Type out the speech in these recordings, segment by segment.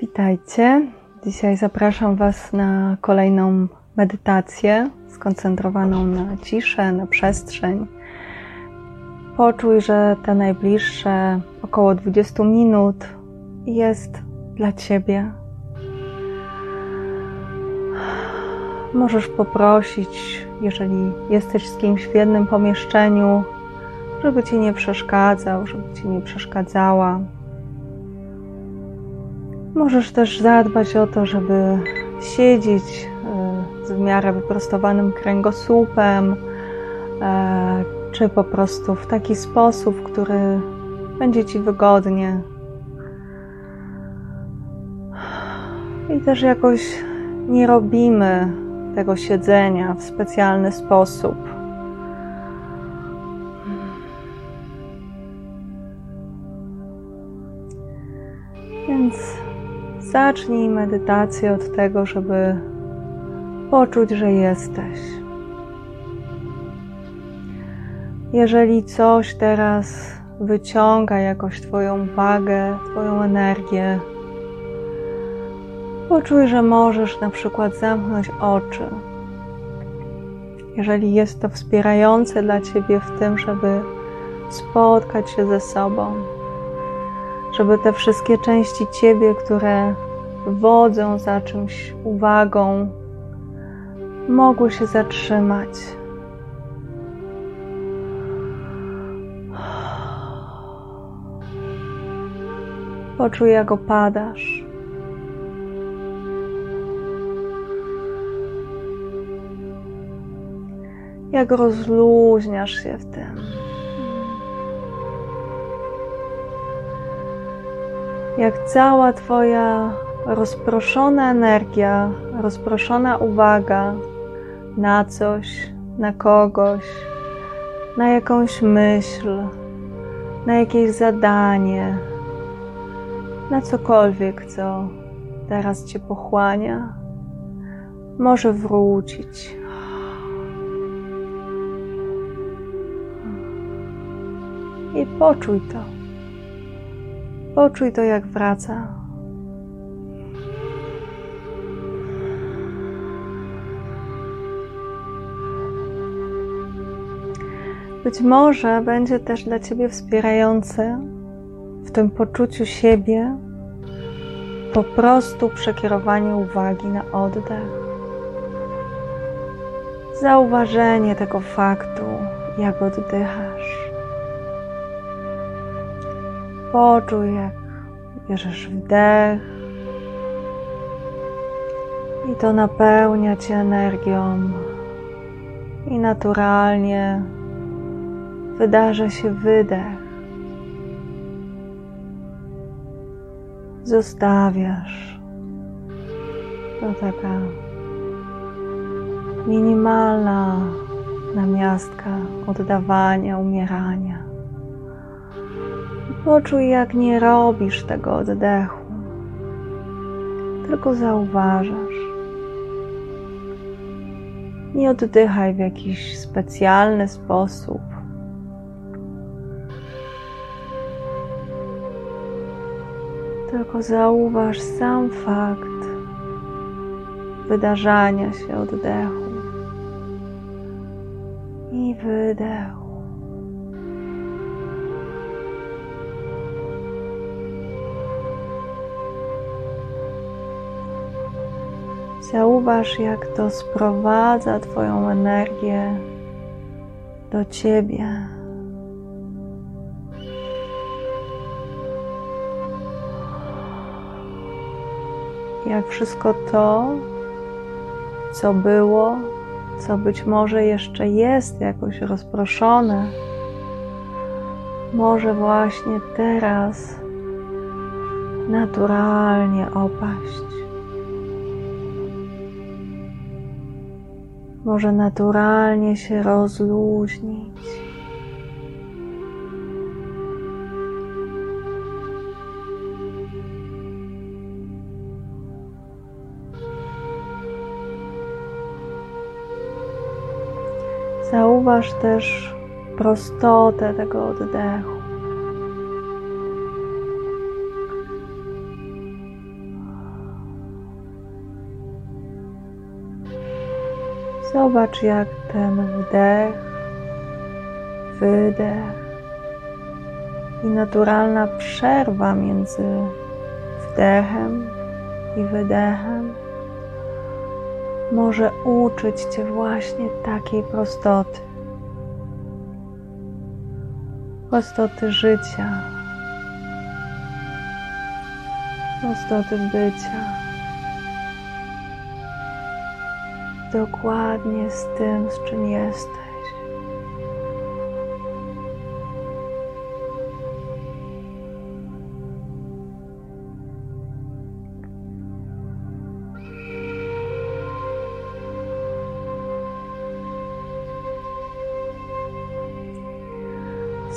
Witajcie. Dzisiaj zapraszam Was na kolejną medytację skoncentrowaną na ciszę, na przestrzeń. Poczuj, że te najbliższe około 20 minut jest dla Ciebie. Możesz poprosić, jeżeli jesteś z kimś w jednym pomieszczeniu, żeby Ci nie przeszkadzał, żeby Ci nie przeszkadzała. Możesz też zadbać o to, żeby siedzieć e, z w miarę wyprostowanym kręgosłupem, e, czy po prostu w taki sposób, który będzie Ci wygodnie. I też jakoś nie robimy tego siedzenia w specjalny sposób. Zacznij medytację od tego, żeby poczuć, że jesteś. Jeżeli coś teraz wyciąga jakoś Twoją uwagę, Twoją energię, poczuj, że możesz na przykład zamknąć oczy. Jeżeli jest to wspierające dla Ciebie w tym, żeby spotkać się ze sobą, żeby te wszystkie części Ciebie, które wodzą za czymś uwagą, mogły się zatrzymać. Poczuj, jak opadasz. Jak rozluźniasz się w tym. Jak cała Twoja rozproszona energia, rozproszona uwaga na coś, na kogoś, na jakąś myśl, na jakieś zadanie, na cokolwiek, co teraz Cię pochłania, może wrócić. I poczuj to. Poczuj to, jak wraca. Być może będzie też dla Ciebie wspierające w tym poczuciu siebie po prostu przekierowanie uwagi na oddech. Zauważenie tego faktu, jak oddychasz. Poczuj, jak bierzesz wdech i to napełnia Cię energią i naturalnie wydarza się wydech. Zostawiasz. To taka minimalna namiastka oddawania, umierania. Poczuj, jak nie robisz tego oddechu, tylko zauważasz. Nie oddychaj w jakiś specjalny sposób. Tylko zauważ sam fakt wydarzania się oddechu i wydechu. Zauważ, jak to sprowadza Twoją energię do Ciebie. Jak wszystko to, co było, co być może jeszcze jest jakoś rozproszone, może właśnie teraz naturalnie opaść. może naturalnie się rozluźnić. Zauważ też prostotę tego oddechu. Zobacz, jak ten wdech, wydech i naturalna przerwa między wdechem i wydechem może uczyć Cię właśnie takiej prostoty. Prostoty życia, prostoty bycia. dokładnie z tym, z czym jesteś.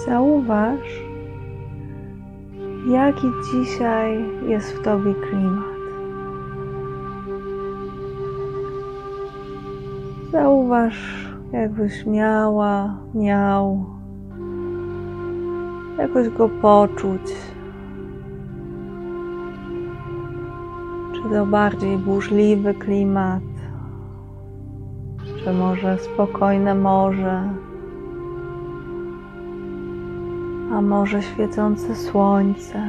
Zauważ, jaki dzisiaj jest w Tobie klimat. Zauważ, jakbyś miała, miał jakoś go poczuć. Czy to bardziej burzliwy klimat, czy może spokojne morze, a może świecące słońce.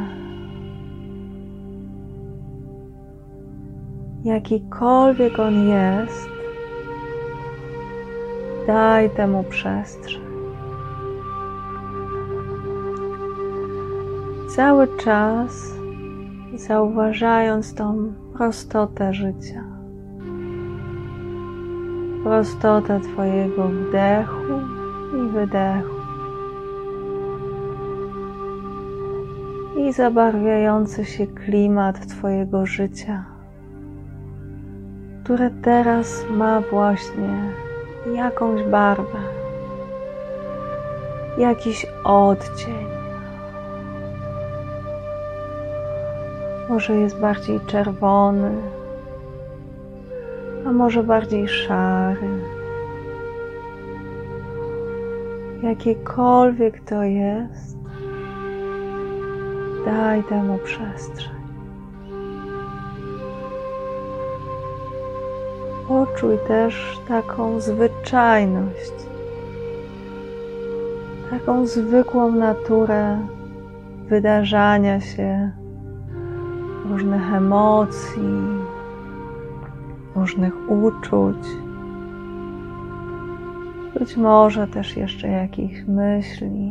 Jakikolwiek on jest, Daj temu przestrzeń. Cały czas zauważając tą prostotę życia, prostotę Twojego wdechu i wydechu. I zabarwiający się klimat Twojego życia, które teraz ma właśnie jakąś barwę, jakiś odcień. Może jest bardziej czerwony, a może bardziej szary. Jakiekolwiek to jest, daj temu przestrzeń. Poczuj też taką zwyczajność, taką zwykłą naturę wydarzania się różnych emocji, różnych uczuć, być może też jeszcze jakichś myśli.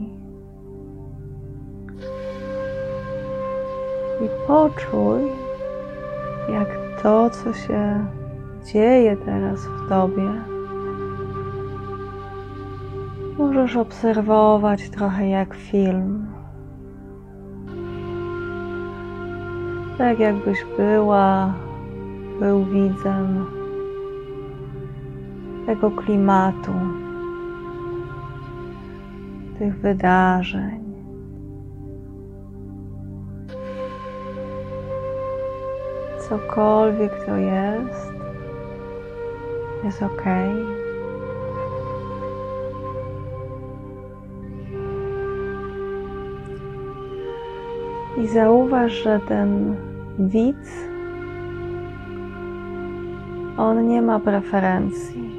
Poczuj, jak to, co się dzieje teraz w Tobie. Możesz obserwować trochę jak film. Tak jakbyś była, był widzem tego klimatu, tych wydarzeń. Cokolwiek to jest, jest ok. I zauważ, że ten widz, on nie ma preferencji.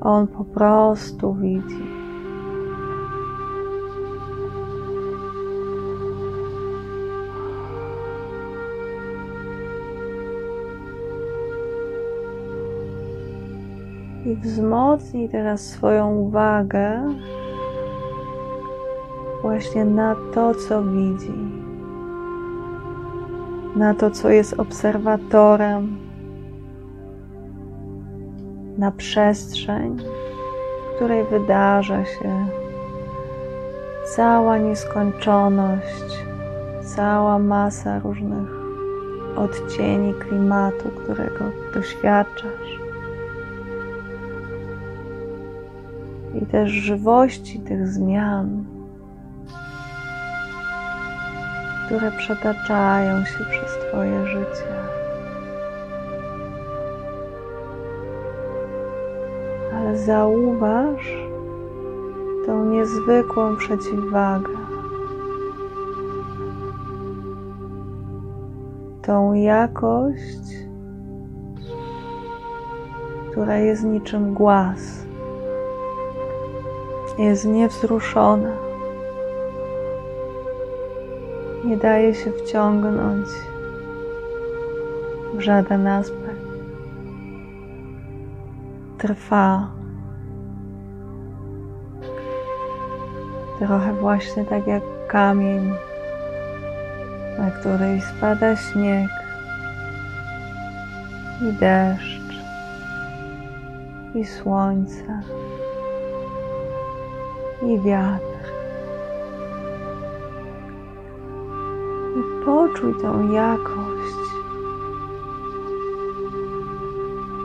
On po prostu widzi. I wzmocnij teraz swoją uwagę właśnie na to, co widzi, na to, co jest obserwatorem, na przestrzeń, w której wydarza się cała nieskończoność, cała masa różnych odcieni klimatu, którego doświadczasz. I też żywości tych zmian, które przetaczają się przez Twoje życie. Ale zauważ tą niezwykłą przeciwwagę. Tą jakość która jest niczym głaz. Jest niewzruszona. Nie daje się wciągnąć w żaden aspekt. Trwa. Trochę właśnie tak jak kamień, na której spada śnieg i deszcz i słońce i wiatr. I poczuj tą jakość,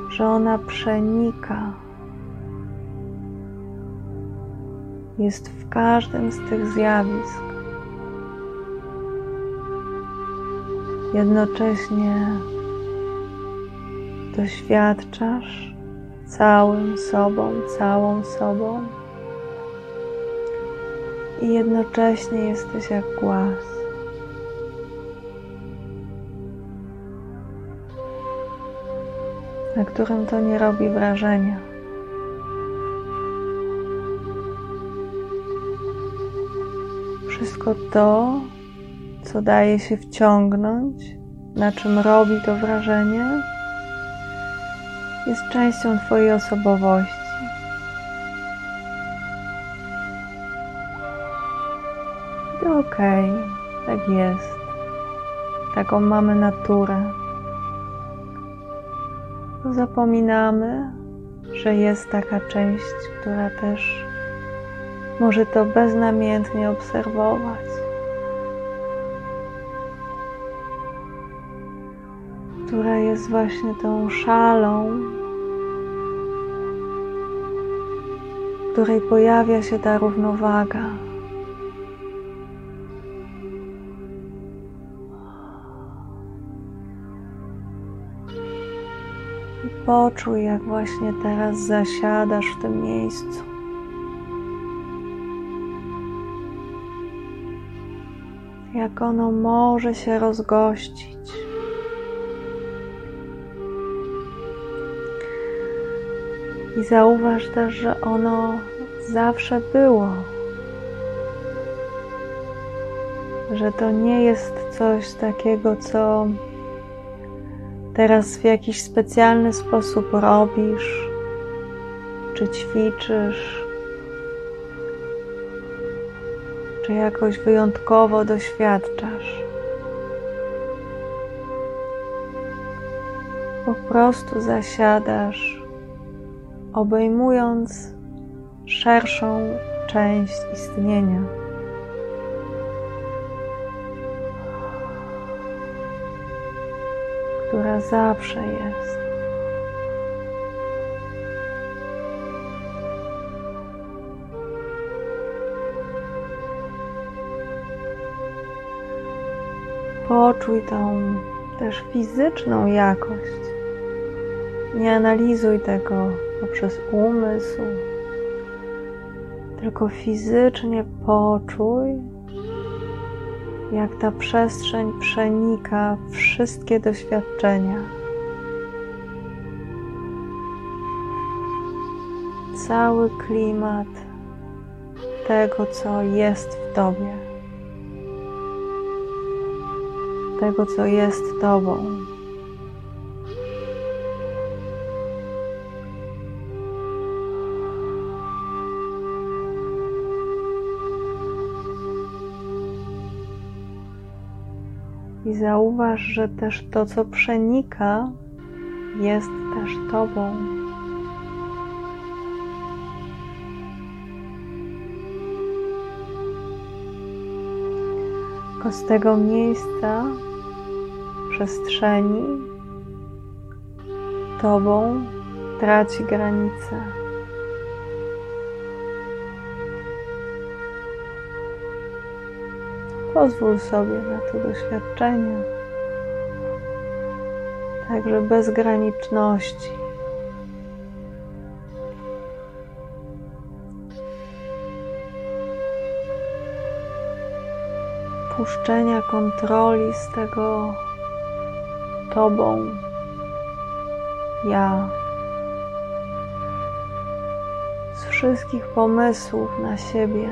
że ona przenika. Jest w każdym z tych zjawisk. Jednocześnie doświadczasz całym sobą, całą sobą i jednocześnie jesteś jak głaz. na którym to nie robi wrażenia. Wszystko to, co daje się wciągnąć, na czym robi to wrażenie, jest częścią Twojej osobowości. Okej, okay, tak jest. Taką mamy naturę. Zapominamy, że jest taka część, która też może to beznamiętnie obserwować. Która jest właśnie tą szalą, w której pojawia się ta równowaga. Poczuj, jak właśnie teraz zasiadasz w tym miejscu. Jak ono może się rozgościć. I zauważ też, że ono zawsze było. Że to nie jest coś takiego, co teraz w jakiś specjalny sposób robisz, czy ćwiczysz, czy jakoś wyjątkowo doświadczasz. Po prostu zasiadasz, obejmując szerszą część istnienia. Która zawsze jest. Poczuj tą też fizyczną jakość. Nie analizuj tego poprzez umysł, tylko fizycznie poczuj, jak ta przestrzeń przenika wszystkie doświadczenia. Cały klimat tego, co jest w Tobie, tego, co jest Tobą. I zauważ, że też to, co przenika, jest też Tobą. Tylko z tego miejsca, przestrzeni, Tobą traci granice. Pozwól sobie na to doświadczenie, także bezgraniczności. Puszczenia kontroli z tego Tobą, ja. wszystkich pomysłów na siebie.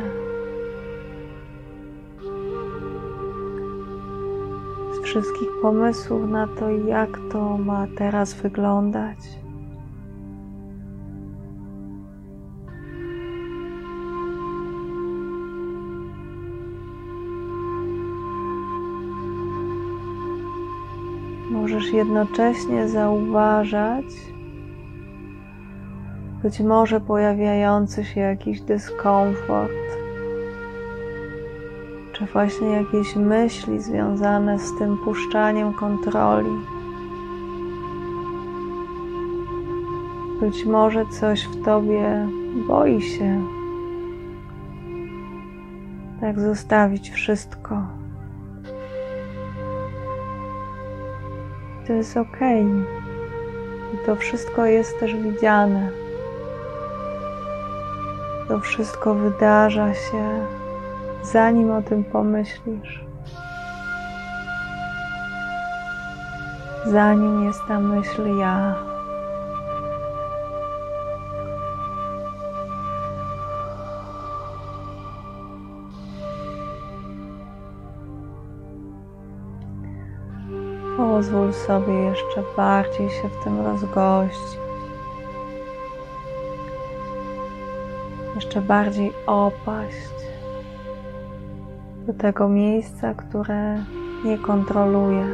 Wszystkich pomysłów na to, jak to ma teraz wyglądać. Możesz jednocześnie zauważać być może pojawiający się jakiś dyskomfort, czy właśnie jakieś myśli związane z tym puszczaniem kontroli. Być może coś w tobie boi się, tak zostawić wszystko. To jest ok. I to wszystko jest też widziane. To wszystko wydarza się, zanim o tym pomyślisz. Zanim jest ta myśl ja. Pozwól sobie jeszcze bardziej się w tym rozgościć. Jeszcze bardziej opaść do tego miejsca, które nie kontroluje.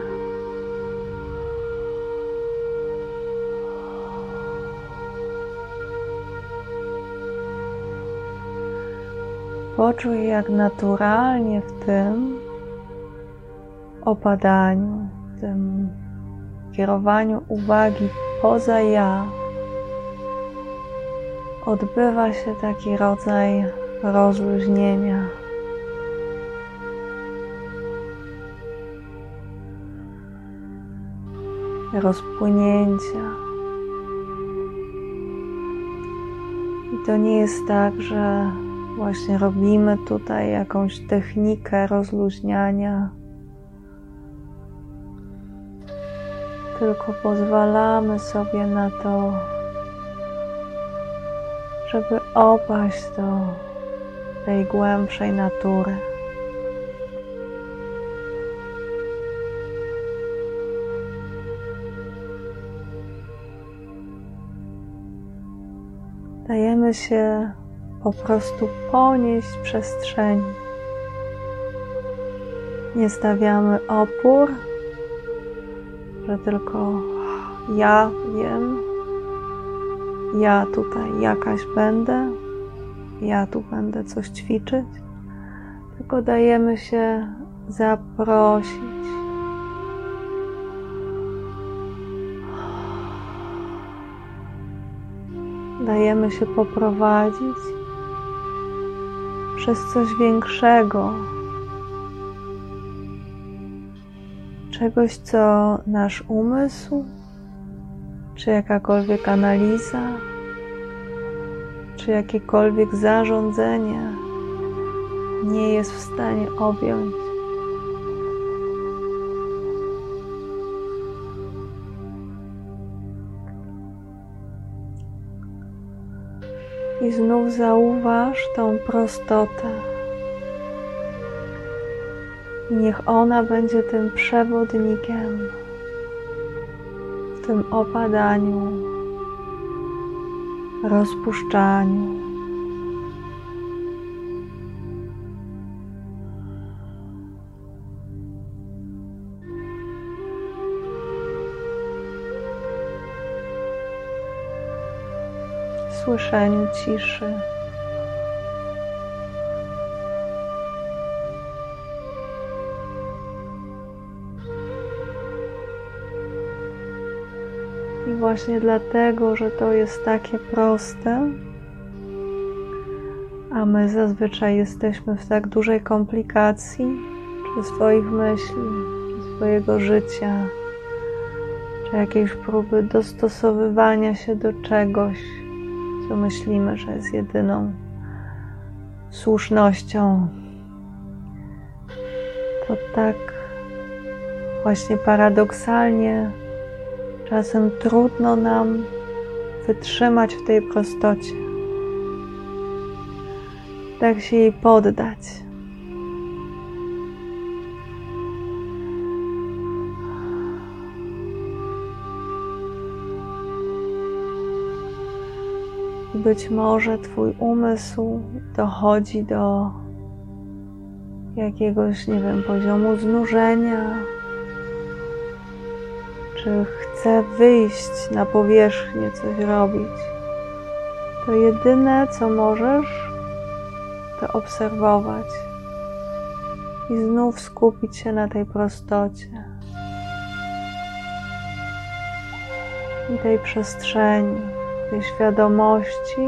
Poczuj, jak naturalnie w tym opadaniu, tym kierowaniu uwagi poza ja, odbywa się taki rodzaj rozluźnienia. Rozpłynięcia. I to nie jest tak, że właśnie robimy tutaj jakąś technikę rozluźniania tylko pozwalamy sobie na to, żeby opaść do tej głębszej natury. Dajemy się po prostu ponieść przestrzeni. Nie stawiamy opór, że tylko ja wiem, ja tutaj jakaś będę, ja tu będę coś ćwiczyć, tylko dajemy się zaprosić. Dajemy się poprowadzić przez coś większego, czegoś, co nasz umysł, czy jakakolwiek analiza, czy jakiekolwiek zarządzenie nie jest w stanie objąć. Znów zauważ tą prostotę. Niech ona będzie tym przewodnikiem w tym opadaniu, rozpuszczaniu. Słyszeniu ciszy. właśnie dlatego, że to jest takie proste, a my zazwyczaj jesteśmy w tak dużej komplikacji, czy swoich myśli, czy swojego życia, czy jakiejś próby dostosowywania się do czegoś, co myślimy, że jest jedyną słusznością. To tak właśnie paradoksalnie Czasem trudno nam wytrzymać w tej prostocie. tak się jej poddać. Być może Twój umysł dochodzi do jakiegoś, nie wiem, poziomu znużenia, czy chce wyjść na powierzchnię, coś robić. To jedyne, co możesz, to obserwować i znów skupić się na tej prostocie i tej przestrzeni, świadomości,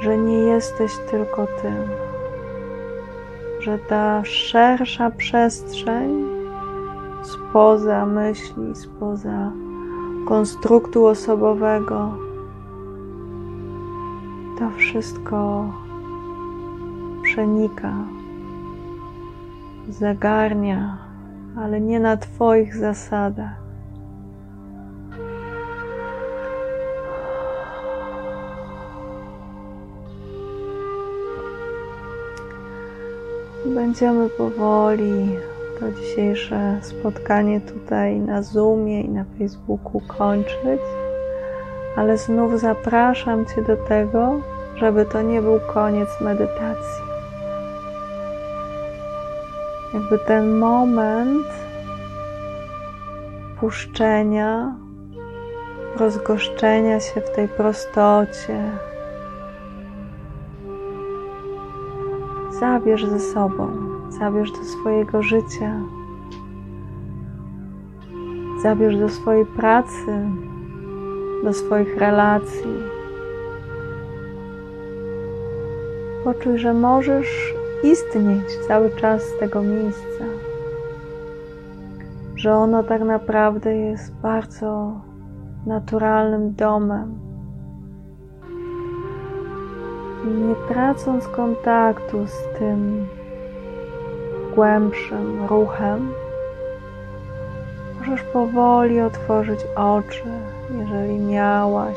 że nie jesteś tylko tym, że ta szersza przestrzeń spoza myśli, spoza konstruktu osobowego, to wszystko przenika, zagarnia, ale nie na Twoich zasadach. Będziemy powoli to dzisiejsze spotkanie tutaj na Zoomie i na Facebooku kończyć, ale znów zapraszam Cię do tego, żeby to nie był koniec medytacji. Jakby ten moment puszczenia, rozgoszczenia się w tej prostocie, zabierz ze sobą, zabierz do swojego życia, zabierz do swojej pracy, do swoich relacji. Poczuj, że możesz istnieć cały czas z tego miejsca, że ono tak naprawdę jest bardzo naturalnym domem nie tracąc kontaktu z tym głębszym ruchem, możesz powoli otworzyć oczy, jeżeli miałaś,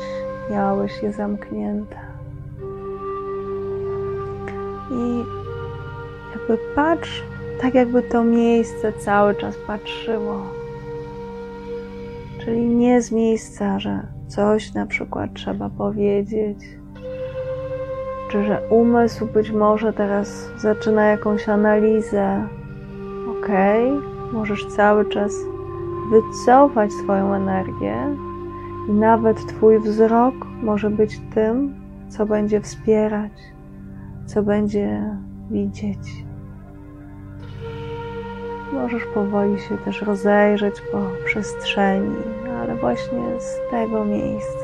miałeś je zamknięte. I jakby patrz, tak jakby to miejsce cały czas patrzyło. Czyli nie z miejsca, że coś na przykład trzeba powiedzieć, czy że umysł być może teraz zaczyna jakąś analizę. Ok, możesz cały czas wycofać swoją energię i nawet Twój wzrok może być tym, co będzie wspierać, co będzie widzieć. Możesz powoli się też rozejrzeć po przestrzeni, ale właśnie z tego miejsca.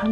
他